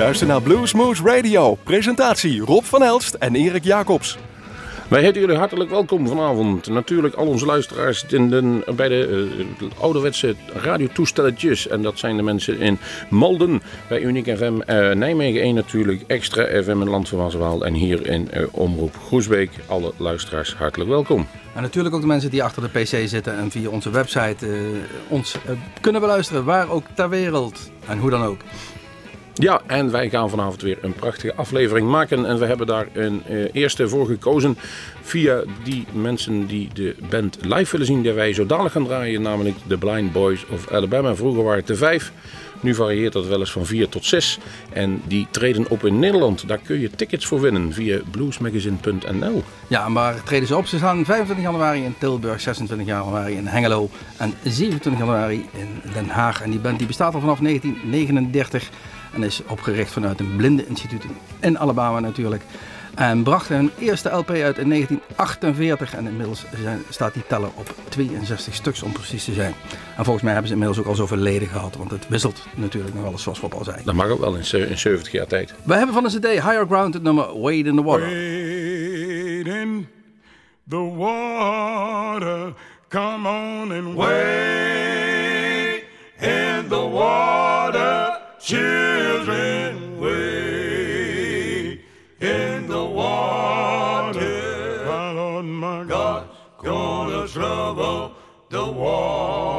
luistert naar Bluesmoose Radio. Presentatie Rob van Elst en Erik Jacobs. Wij heten jullie hartelijk welkom vanavond. Natuurlijk al onze luisteraars in de, bij de uh, ouderwetse radiotoestelletjes. En dat zijn de mensen in Malden, bij Uniek FM, uh, Nijmegen 1 natuurlijk, Extra FM in Land van Wassewaal en hier in uh, Omroep Groesbeek. Alle luisteraars hartelijk welkom. En natuurlijk ook de mensen die achter de pc zitten en via onze website ons kunnen beluisteren, waar ook ter wereld en hoe dan ook. Ja, en wij gaan vanavond weer een prachtige aflevering maken. En we hebben daar een uh, eerste voor gekozen via die mensen die de band live willen zien. Die wij zo dadelijk gaan draaien, namelijk de Blind Boys of Alabama. Vroeger waren het de vijf. Nu varieert dat wel eens van 4 tot 6. En die treden op in Nederland. Daar kun je tickets voor winnen via bluesmagazine.nl. Ja, maar treden ze op? Ze staan 25 januari in Tilburg, 26 januari in Hengelo en 27 januari in Den Haag. En die band die bestaat al vanaf 1939 en is opgericht vanuit een blinde instituut in Alabama natuurlijk. En bracht hun eerste LP uit in 1948 en inmiddels zijn, staat die teller op 62 stuks om precies te zijn. En volgens mij hebben ze inmiddels ook al zoveel leden gehad, want het wisselt natuurlijk nog wel eens zoals Rob al zei. Dat mag ook wel in, in 70 jaar tijd. We hebben van de CD Higher Ground het nummer Wade in the Water. Wade in the water, come on and wade in the water. Children wade in the water. My Lord, my God's gonna trouble the water.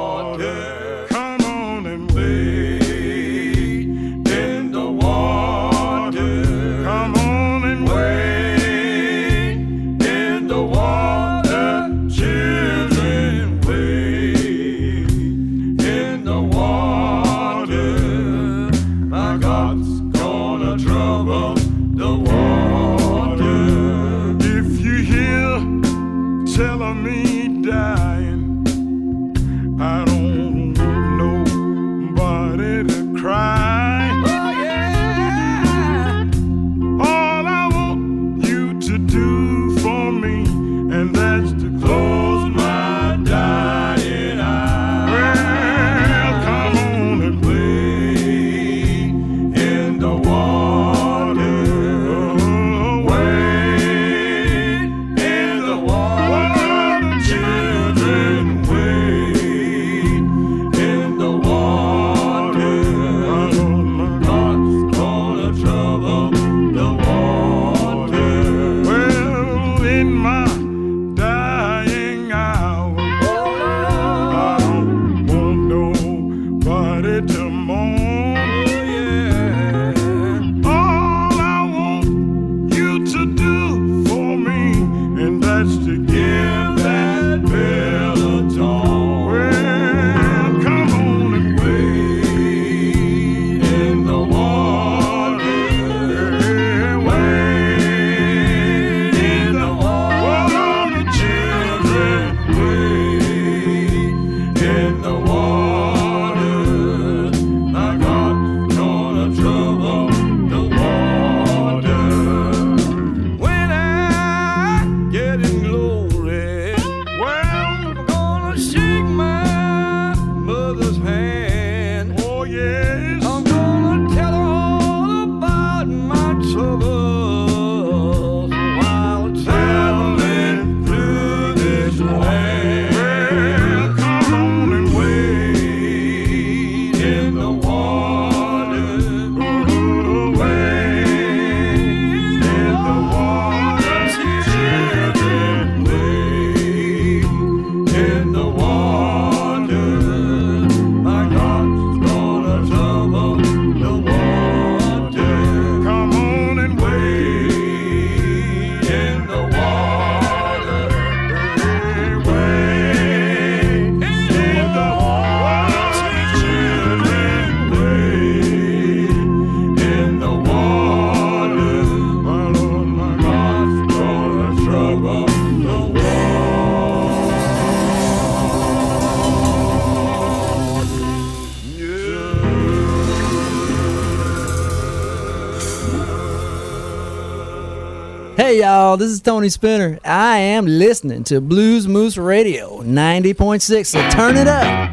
Y'all, this is Tony Spinner. I am listening to Blues Moose Radio 90.6, so turn it up.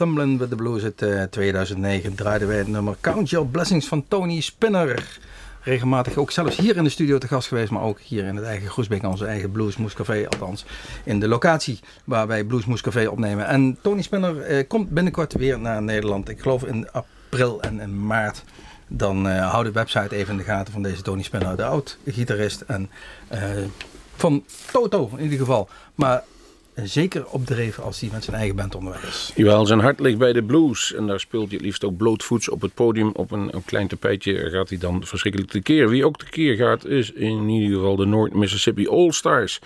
Thumbling with the Blues uit eh, 2009 draaiden wij het nummer Count Your Blessings van Tony Spinner. Regelmatig ook zelfs hier in de studio te gast geweest, maar ook hier in het eigen Groesbeek, onze eigen Bluesmoes Café, althans in de locatie waar wij Bluesmoes Café opnemen. En Tony Spinner eh, komt binnenkort weer naar Nederland, ik geloof in april en in maart. Dan eh hou de website even in de gaten van deze Tony Spinner, de oud-gitarist en eh, van Toto in ieder geval. Maar eh, zeker opdreven als hij met zijn eigen band onderweg is. Jawel, zijn hart ligt bij de blues. En daar speelt hij het liefst ook blootvoets op het podium. Op een, een klein tapijtje gaat hij dan verschrikkelijk tekeer. Wie ook tekeer gaat is in ieder geval de North Mississippi All Stars.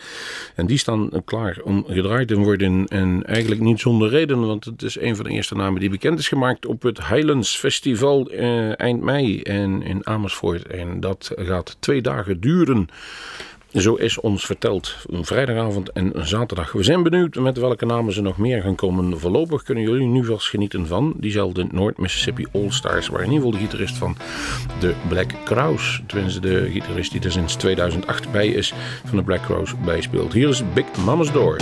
En die staan klaar om gedraaid te worden. En eigenlijk niet zonder reden. Want het is een van de eerste namen die bekend is gemaakt op het Highlands Festival eh, eind mei. En in Amersfoort. En dat gaat twee dagen duren. Zo is ons verteld, een vrijdagavond en een zaterdag. We zijn benieuwd met welke namen ze nog meer gaan komen. Voorlopig kunnen jullie nu vast genieten van diezelfde North Mississippi All Stars, waar in ieder geval de gitarist van de Black Crowes, tenminste de gitarist die er sinds 2008 bij is, van de Black Crowes bijspeelt. Hier is Big Mama's Door.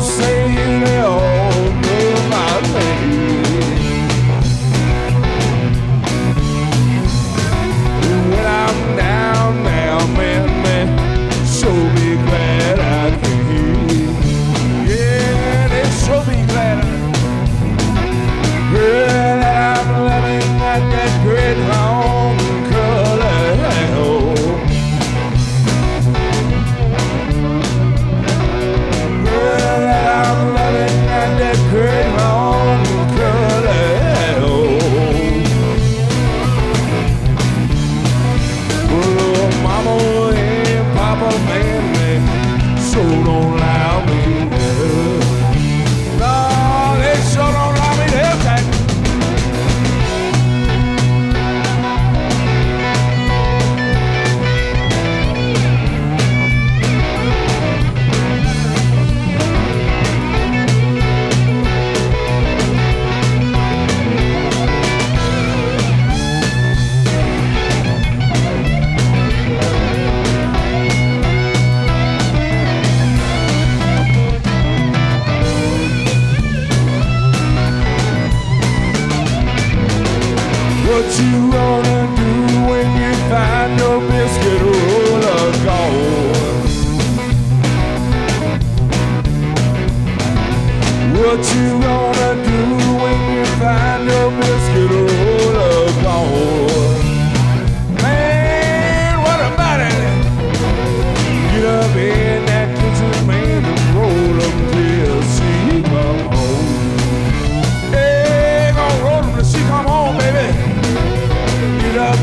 saying they all know my name.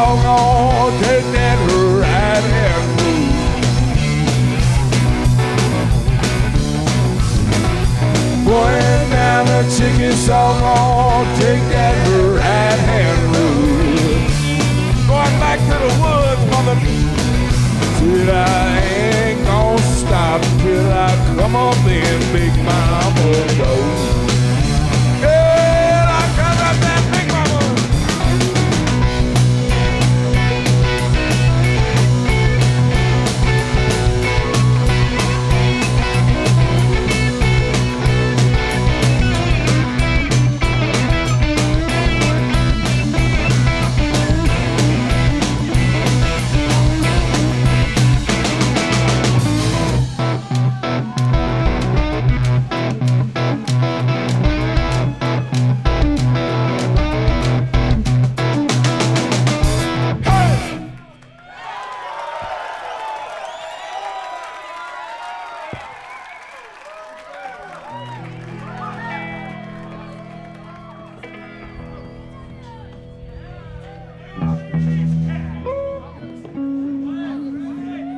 dog on, take that right-hand move. Boy, now the chicken song on, take that right hand move. Going back to the woods, mother. Till I ain't gonna stop till I come up and make my own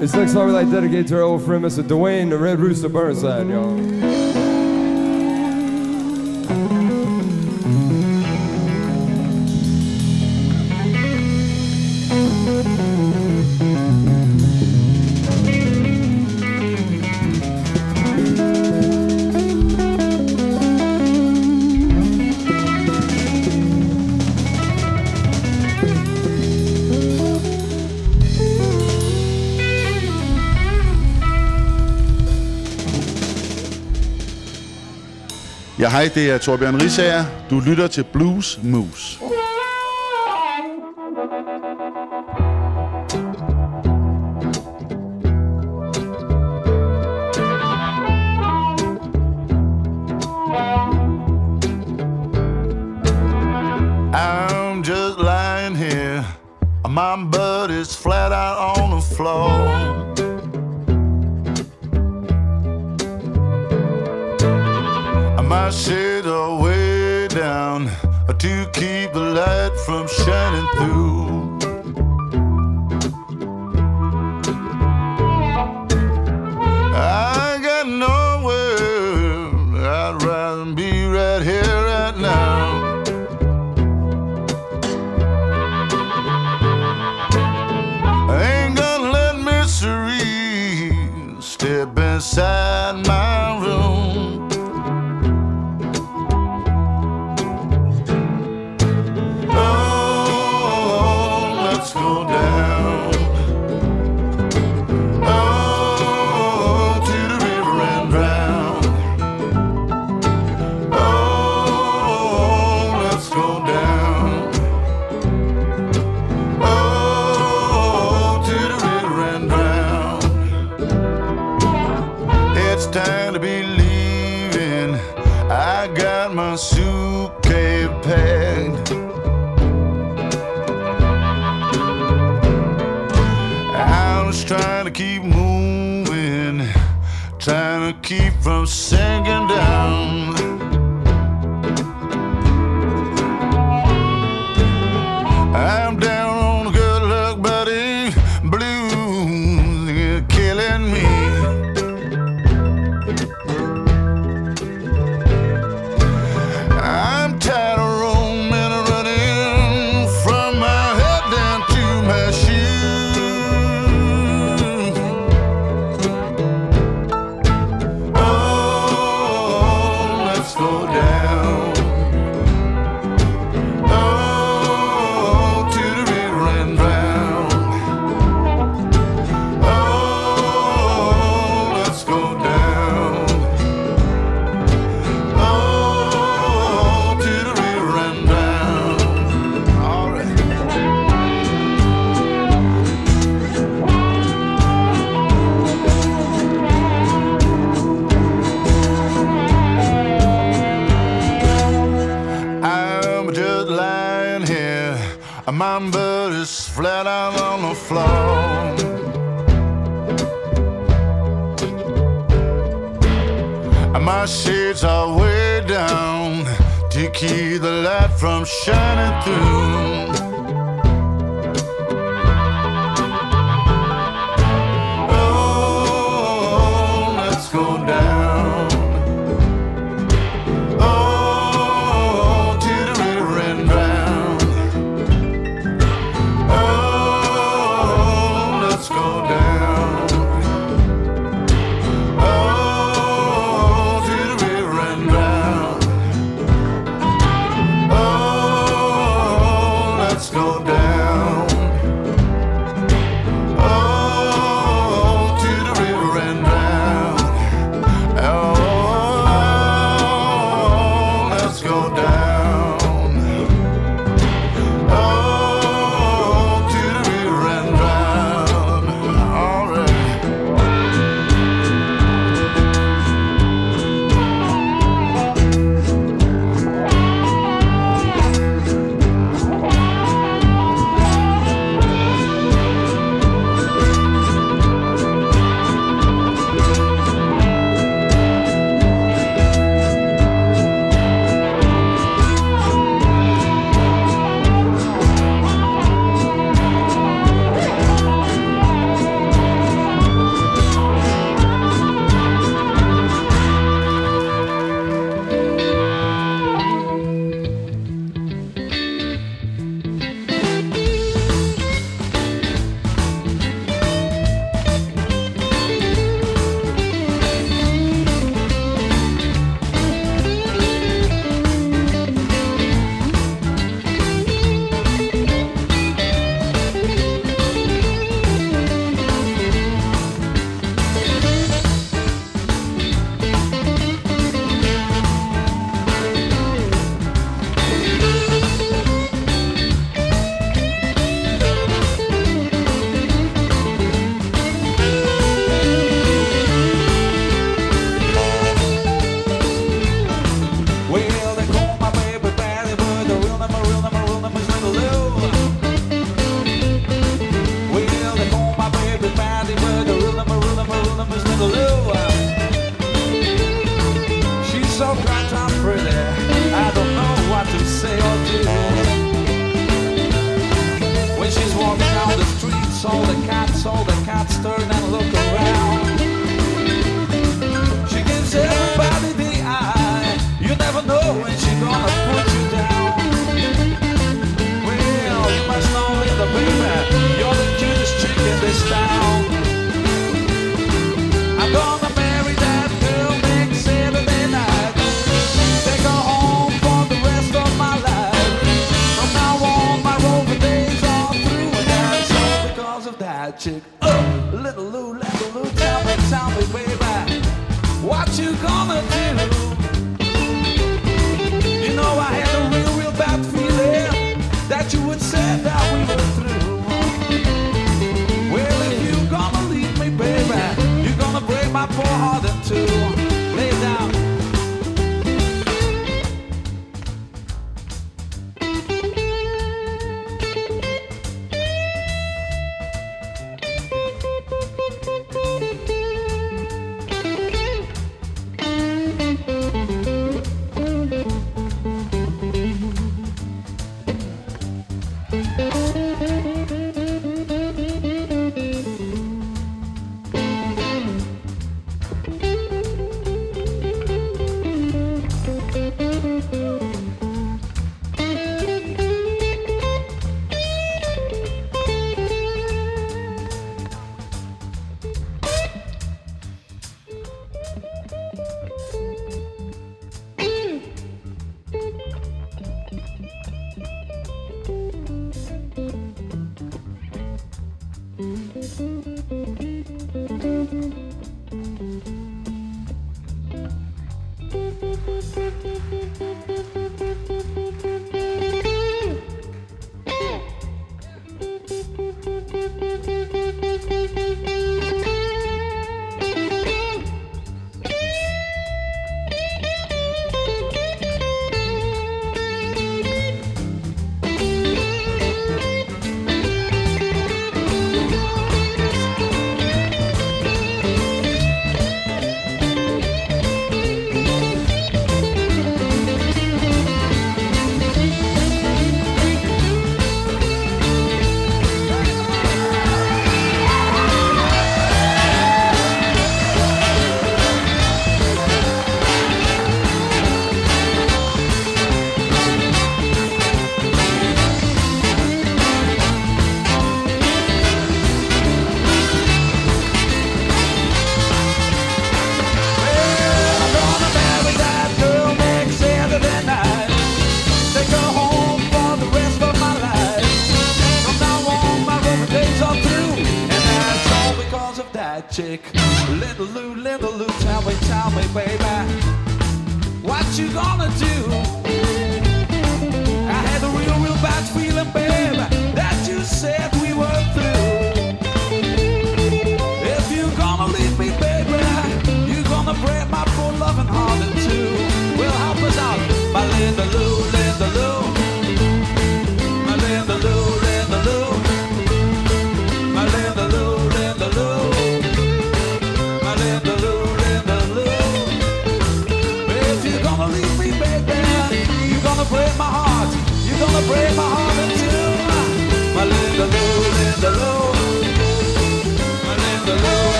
This next song we like dedicated to our old friend Mr. Dwayne the Red Rooster Burnside, y'all. hej, det er Torbjørn Risager. Du lytter til Blues Moose. And my shades are way down to keep the light from shining through.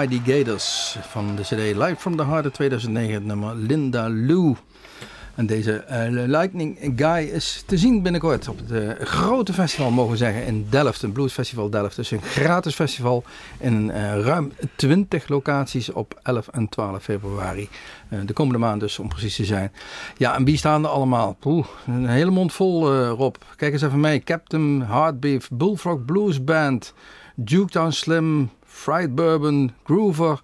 Mighty Gators van de CD Live from the Heart 2009, het nummer Linda Lou. En deze eh, Lightning Guy is te zien binnenkort op het eh, grote festival, mogen we zeggen, in Delft. Een Blues Festival Delft. Dus een gratis festival in eh, ruim 20 locaties op 11 en 12 februari. de komende maand dus, om precies te zijn. Ja, en wie staan er allemaal? Poeh, een hele mond vol, Rob. Kijk eens even mee. Captain Heartbeef, Bullfrog Blues Band, Juketown Slim, Fried Bourbon, Groover...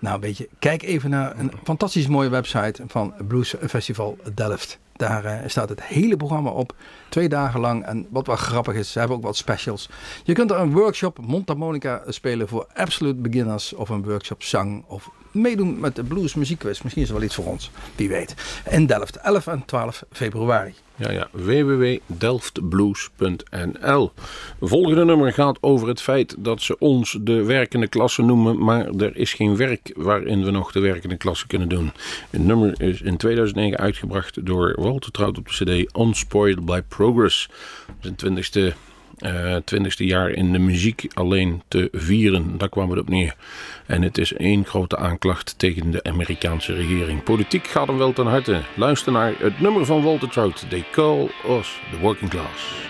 Nou, weet je, kijk even naar een mm. fantastisch mooie website van Blues Festival Delft. Daar eh, staat het hele programma op. Twee dagen lang. En wat wel grappig is, ze hebben ook wat specials. Je kunt er een workshop mondharmonica spelen voor absolute beginners. Of een workshop zang. Of meedoen met de blues muziekquiz. Misschien is er wel iets voor ons. Wie weet. In Delft, 11 en 12 februari. Ja, ja. www.delftblues.nl. Volgende nummer gaat over het feit dat ze ons de werkende klasse noemen, maar er is geen werk waarin we nog de werkende klasse kunnen doen. Het nummer is in 2009 uitgebracht door Walter Trout op de CD Unspoiled by Progress. Zijn twintigste eh, twintigste jaar in de muziek alleen te vieren. Daar kwam het op neer. En het is één grote aanklacht tegen de Amerikaanse regering. Politiek gaat hem wel ten harte. Luister naar het nummer van Walter Trout. They call us the working class.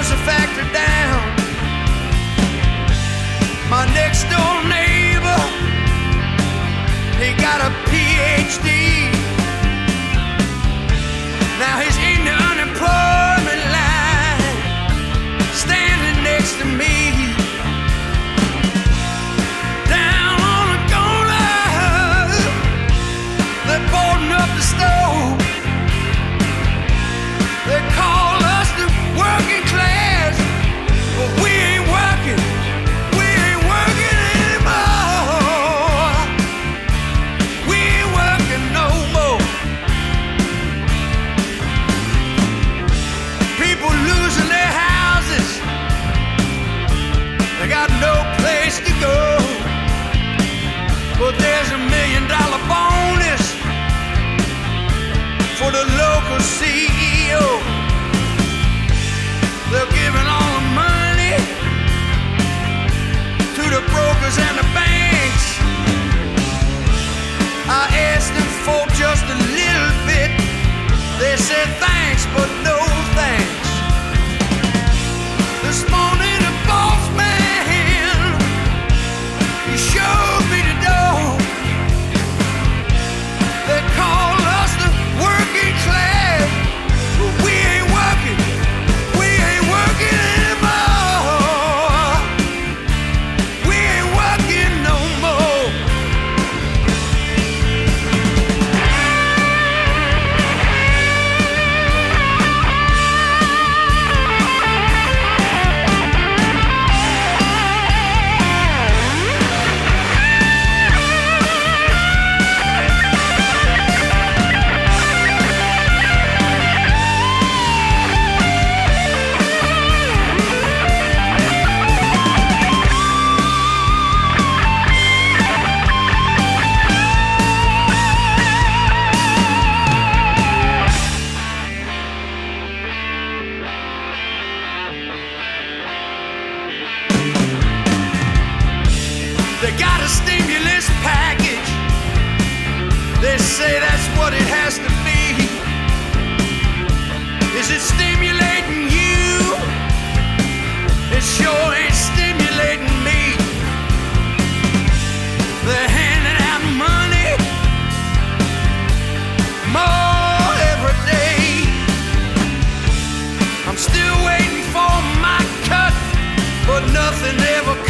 They closed the factory down. My next door neighbor, he got a PhD. Now he's in the unemployment line, standing next to me. They got a stimulus package. They say that's what it has to be. Is it stimulating you? It sure ain't stimulating me. They're handing out money more every day. I'm still waiting for my cut, but nothing ever comes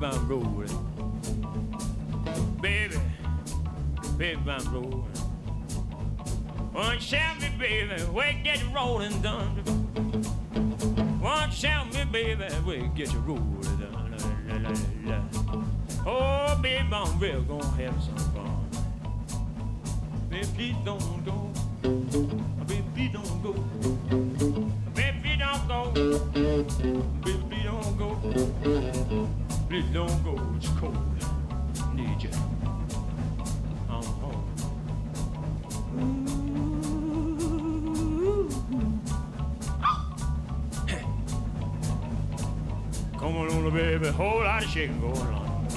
Bedbound rolling. Baby, bedbound rolling. One shout me, baby, we get rolling done. One shout me, baby, we get rolling done. Oh, baby, I'm real gonna have some fun. Baby, please don't go. Baby, don't go. Baby, don't go. Baby, don't go blir go. It's cold. Need you. Come on baby, whole lot of shaking going on.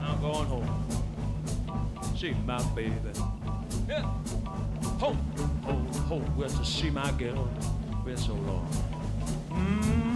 I'm going home. See my baby. Yeah. Home, home, home. Well, to see my girl, been so long. Mmm.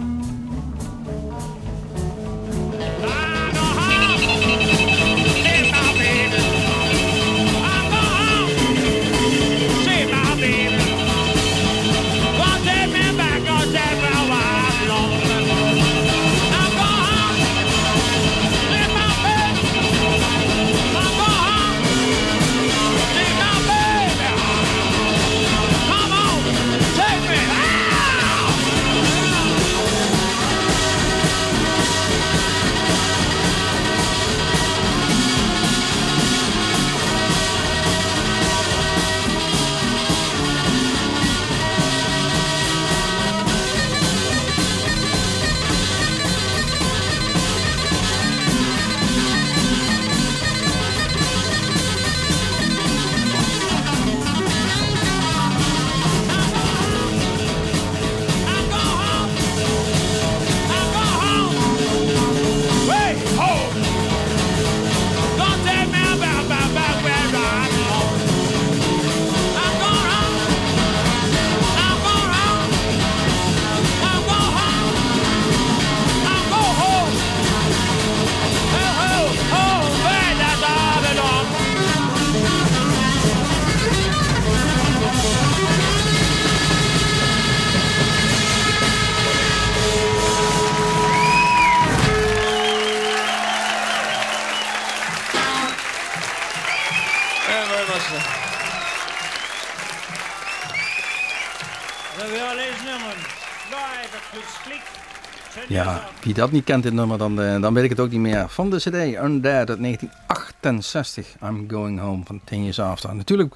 Wie dat niet kent, dit nummer, dan, eh, dan weet ik het ook niet meer. Van de CD Undead uit 1968, I'm Going Home van 10 Years After. Natuurlijk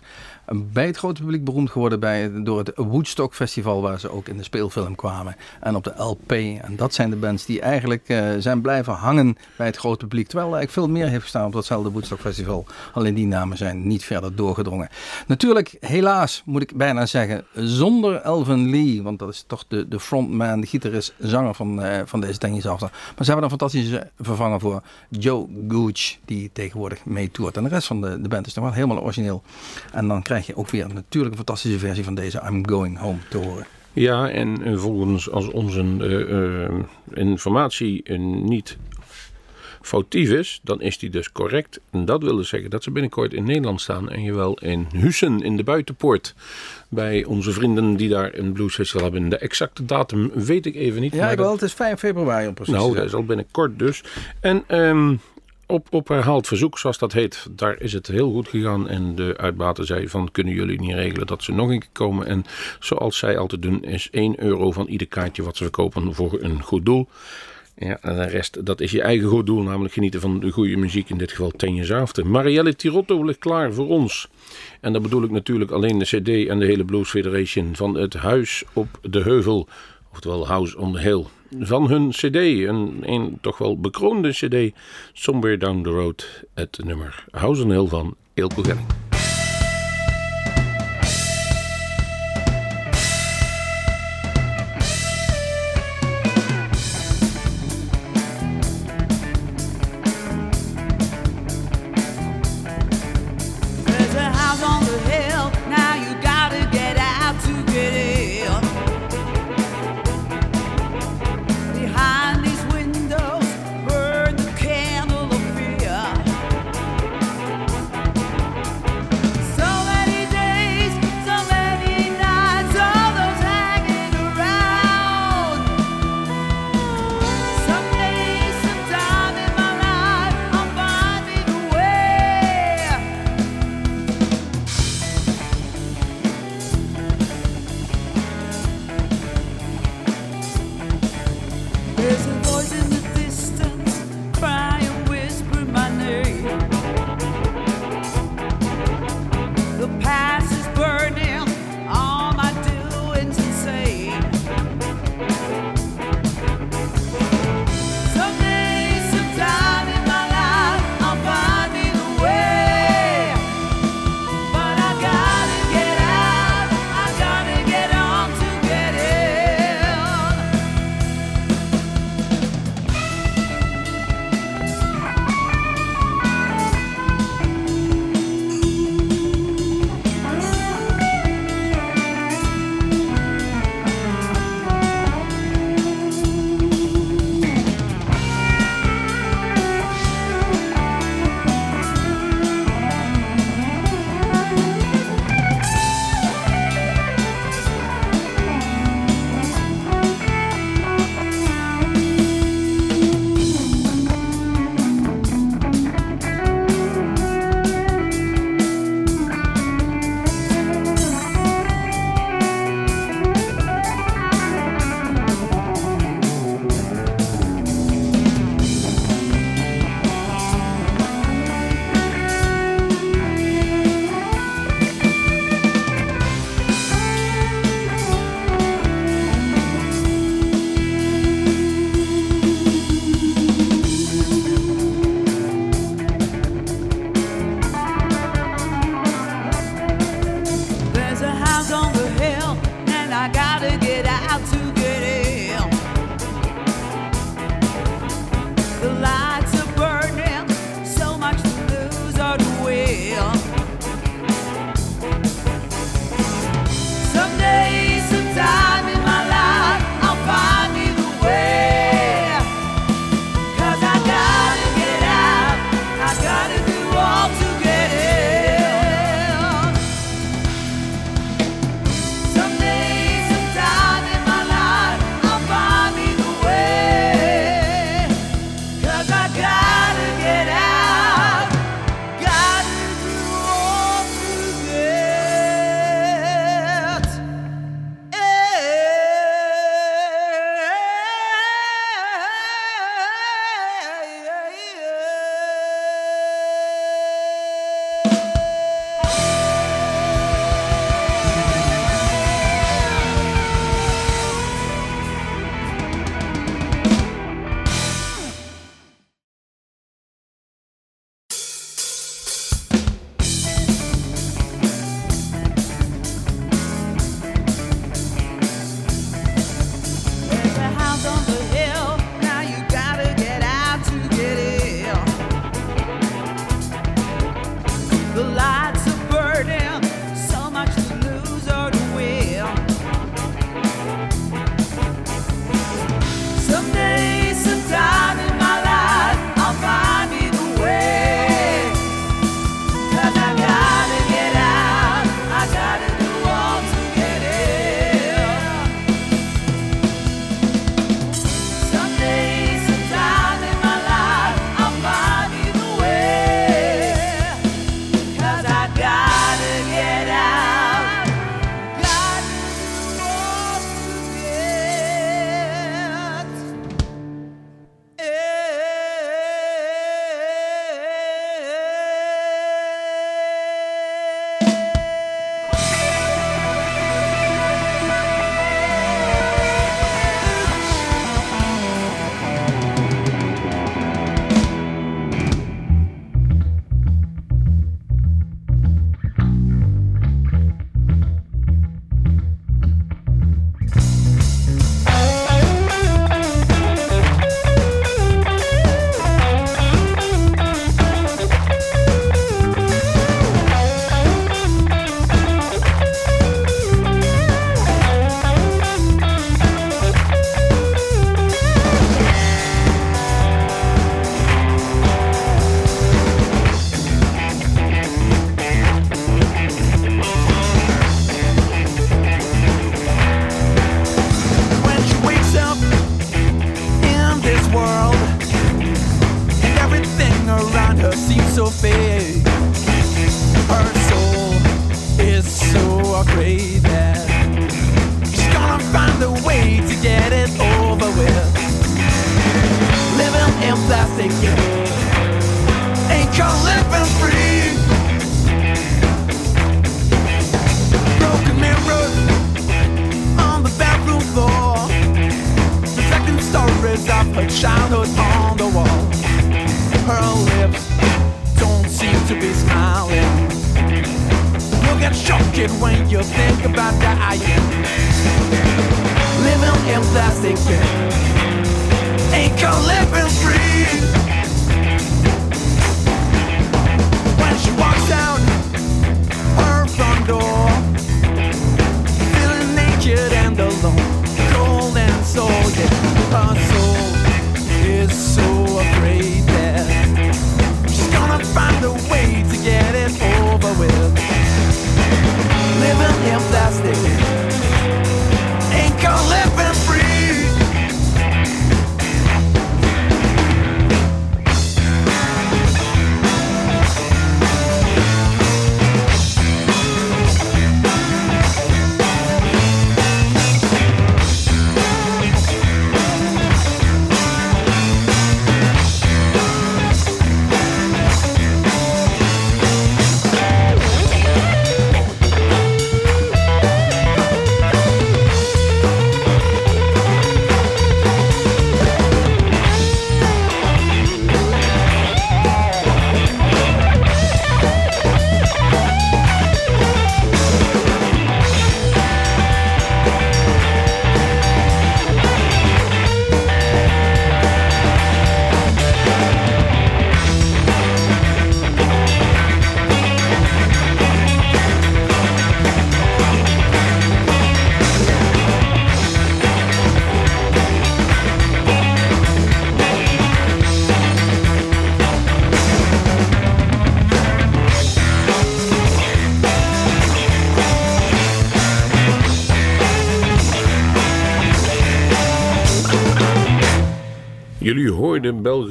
bij het grote publiek beroemd geworden bij, door het Woodstock Festival, waar ze ook in de speelfilm kwamen. En op de LP. En dat zijn de bands die eigenlijk eh, zijn blijven hangen bij het grote publiek. Terwijl er eigenlijk veel meer heeft gestaan op datzelfde Woodstock Festival. Alleen die namen zijn niet verder doorgedrongen. Natuurlijk, helaas moet ik bijna zeggen, zonder Elvin Lee. Want dat is toch de, de frontman, de gitarist, zanger van, eh, van deze Ten Years After. Maar ze hebben een fantastische vervanger voor Joe Gooch, die tegenwoordig meetoert. En de rest van de, de band is nog wel helemaal origineel. En dan krijg je ook weer natuurlijk een fantastische versie van deze I'm Going Home te horen. Ja, en eh, volgens als onze eh, eh, informatie niet foutief is, dan is die dus correct. En dat wil dus zeggen dat ze binnenkort in Nederland staan en je wel in Hussen in de buitenpoort. Bij onze vrienden die daar een bluesfestival hebben. De exacte datum weet ik even niet. Ja, maar ik dat- wel. Het is 5 februari om precies nou, dat is al binnenkort dus. En ehm, op, op herhaald verzoek, zoals dat heet, daar is het heel goed gegaan. En de uitbater zei van, kunnen jullie niet regelen dat ze nog een keer komen? En zoals zij altijd doen, is 1 euro van ieder kaartje wat ze verkopen voor een goed doel. Ja, en de rest, dat is je eigen goed doel, namelijk genieten van de goede muziek, in dit geval Ten After. Marielle Tirotto ligt klaar voor ons. En dan bedoel ik natuurlijk alleen de CD en de hele Blues Federation van het Huis op de Heuvel, oftewel House on the Hill. Van hun CD, een, een toch wel bekroonde CD, Somewhere Down the Road, het nummer House Hill van Eelco Gelling.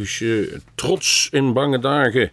Belgische trots in bange dagen.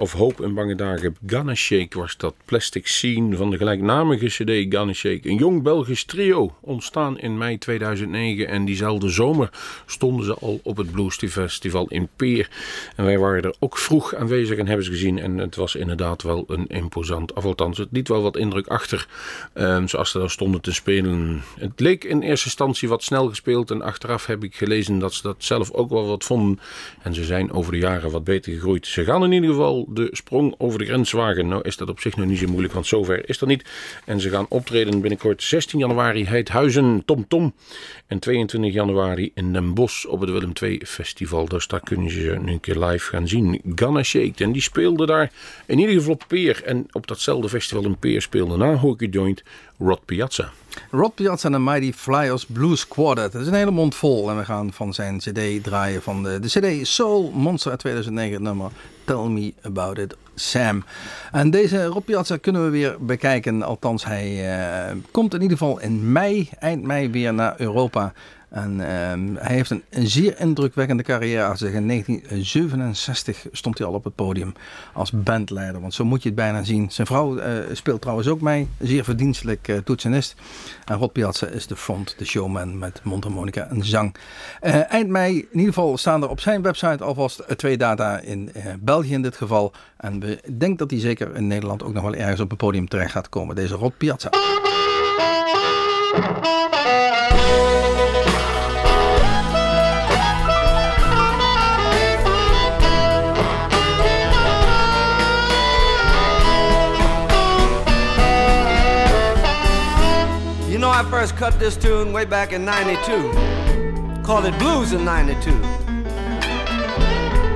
Of hoop in bange dagen. Ghana Shake was dat plastic scene van de gelijknamige CD Ghana Shake. Een jong Belgisch trio, ontstaan in mei 2009. En diezelfde zomer stonden ze al op het Blues Festival in Peer. En wij waren er ook vroeg aanwezig en hebben ze gezien. En het was inderdaad wel een imposant, of althans het liet wel wat indruk achter. ehm, zoals ze daar stonden te spelen. Het leek in eerste instantie wat snel gespeeld. En achteraf heb ik gelezen dat ze dat zelf ook wel wat vonden. En ze zijn over de jaren wat beter gegroeid. Ze gaan in ieder geval de sprong over de grens wagen. Nou is dat op zich nog niet zo moeilijk, want zover is dat niet. En ze gaan optreden binnenkort 16 januari Heidhuizen, Tom Tom. En 22 januari in Den Bosch op het Willem II Festival. Dus daar kunnen ze nu een keer live gaan zien. Ghana Shake. En die speelde daar in ieder geval Peer. En op datzelfde festival in Peer speelde na Hockey Joint Rod Piazza. Rod Piazza en de Mighty Flyers Blues Quartet. Het is een hele mond vol en we gaan van zijn cd draaien van de, de cd Soul Monster uit 2009, het nummer Tell Me About It Sam. En deze Rob Piazza kunnen we weer bekijken, althans hij eh, komt in ieder geval in mei, eind mei weer naar Europa. En ehm, hij heeft een, een zeer indrukwekkende carrière. In 1967 stond hij al op het podium als bandleider. Want zo moet je het bijna zien. Zijn vrouw eh, speelt trouwens ook mee. Zeer verdienstelijk eh, toetsenist. En Rod Piazza is de front, de showman met mondharmonica en zang. Eh, eind mei in ieder geval staan er op zijn website alvast twee data in België in dit geval. En we denken dat hij zeker in Nederland ook nog wel ergens op het podium terecht gaat komen. Deze Rod Piazza. I first cut this tune way back in 92. Called it Blues in 92.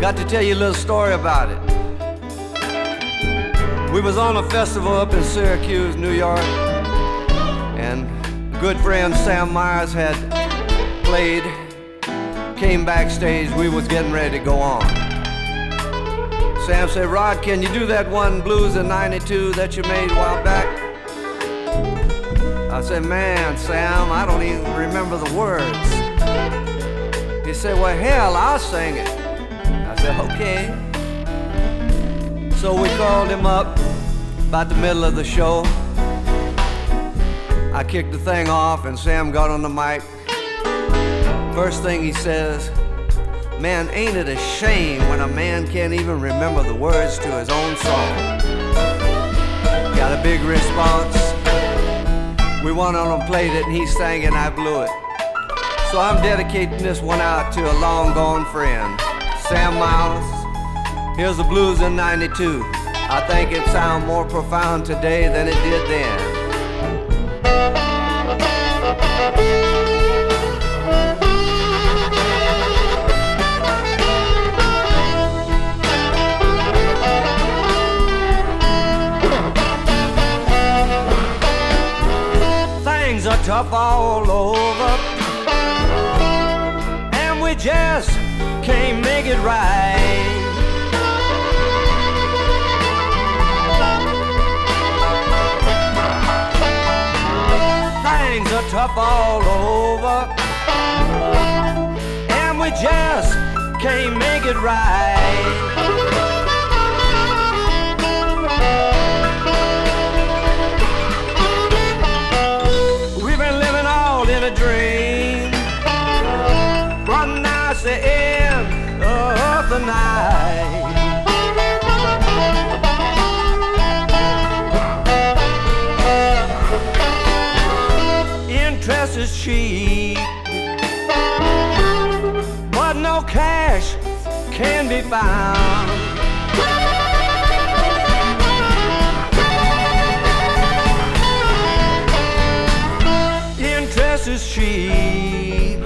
Got to tell you a little story about it. We was on a festival up in Syracuse, New York, and good friend Sam Myers had played, came backstage, we was getting ready to go on. Sam said, Rod, can you do that one blues in 92 that you made a while back? I said, man, Sam, I don't even remember the words. He said, well, hell, I'll sing it. I said, okay. So we called him up about the middle of the show. I kicked the thing off and Sam got on the mic. First thing he says, man, ain't it a shame when a man can't even remember the words to his own song? Got a big response. We went on and played it, and he sang, and I blew it. So I'm dedicating this one out to a long gone friend, Sam Miles. Here's the blues in 92. I think it sounds more profound today than it did then. Tough all over, and we just can't make it right. Things are tough all over, and we just can't make it right. Is cheap. But no cash can be found. interest is cheap,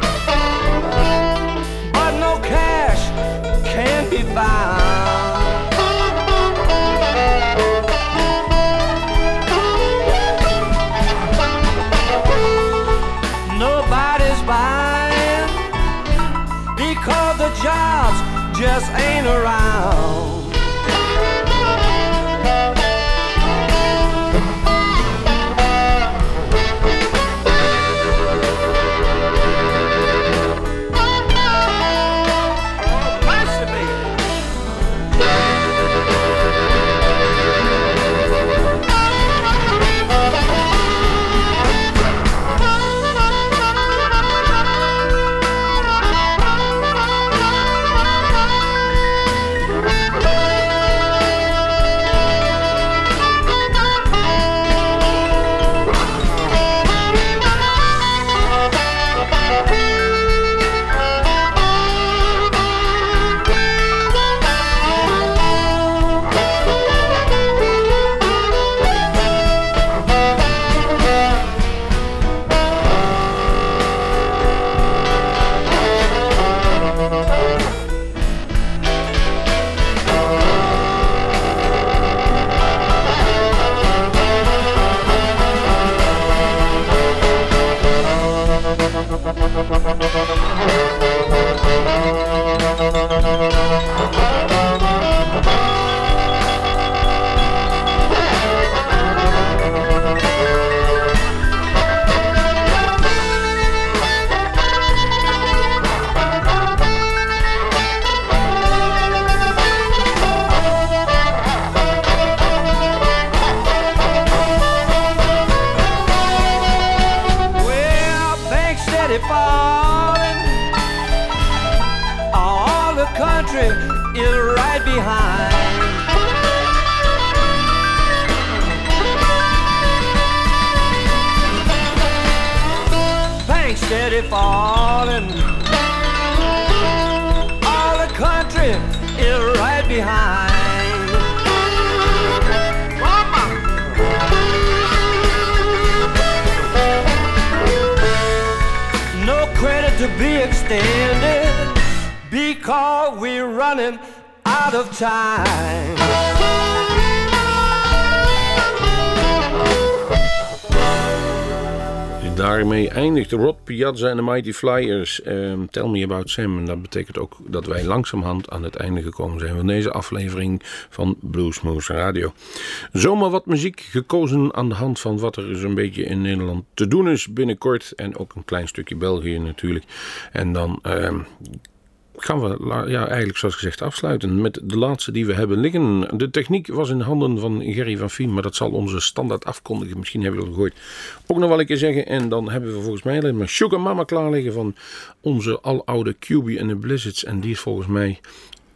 but no cash can be found. Piazza en de Mighty Flyers. ehm, Tell Me About Sam. En dat betekent ook dat wij langzamerhand aan het einde gekomen zijn van deze aflevering van Bluesmoose Radio. Zomaar wat muziek gekozen aan de hand van wat er zo'n beetje in Nederland te doen is binnenkort. En ook een klein stukje België natuurlijk. En dan ehm, gaan we ja, eigenlijk zoals gezegd afsluiten met de laatste die we hebben liggen. De techniek was in handen van Gerry van Fien, maar dat zal onze standaard afkondigen. Misschien hebben we dat gehoord. Ook nog wel een keer zeggen. En dan hebben we volgens mij alleen maar Sugar Mama klaar liggen van onze aloude QB en de Blizzards. En die is volgens mij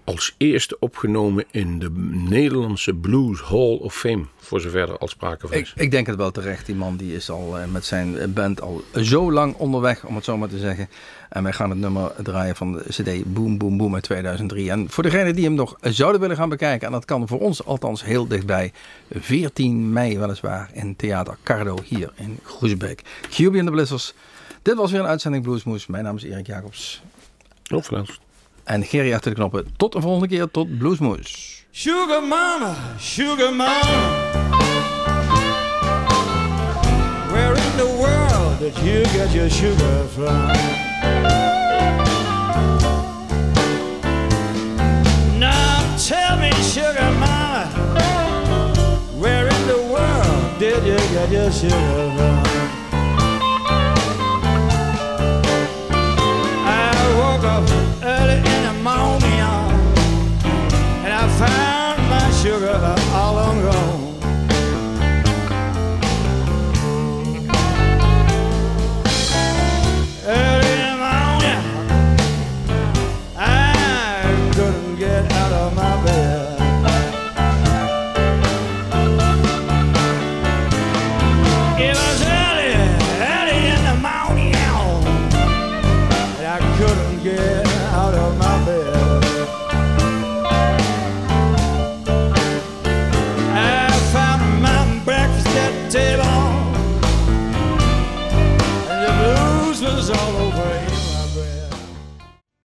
als eerste opgenomen in de Nederlandse Blues Hall of Fame. Voor zover er al sprake van Ik, is. ik denk het wel terecht. Die man die is al eh, met zijn band al zo lang onderweg, om het zo maar te zeggen. En wij gaan het nummer draaien van de CD Boom Boom Boom uit 2003. En voor degenen die hem nog zouden willen gaan bekijken, en dat kan voor ons althans heel dichtbij, 14 mei weliswaar in Theater Cardo hier in Groesbeek. QB en de Blizzards Dit was weer een uitzending Bluesmoes. Mijn naam is Erik Jacobs. Elst. En Gerry achter de knoppen. Tot een volgende keer. Tot Bluesmoes. Sugar mama, sugar mama. Where in the world did you get your sugar from? Now tell me, sugar mama, where in the world did you get your sugar from?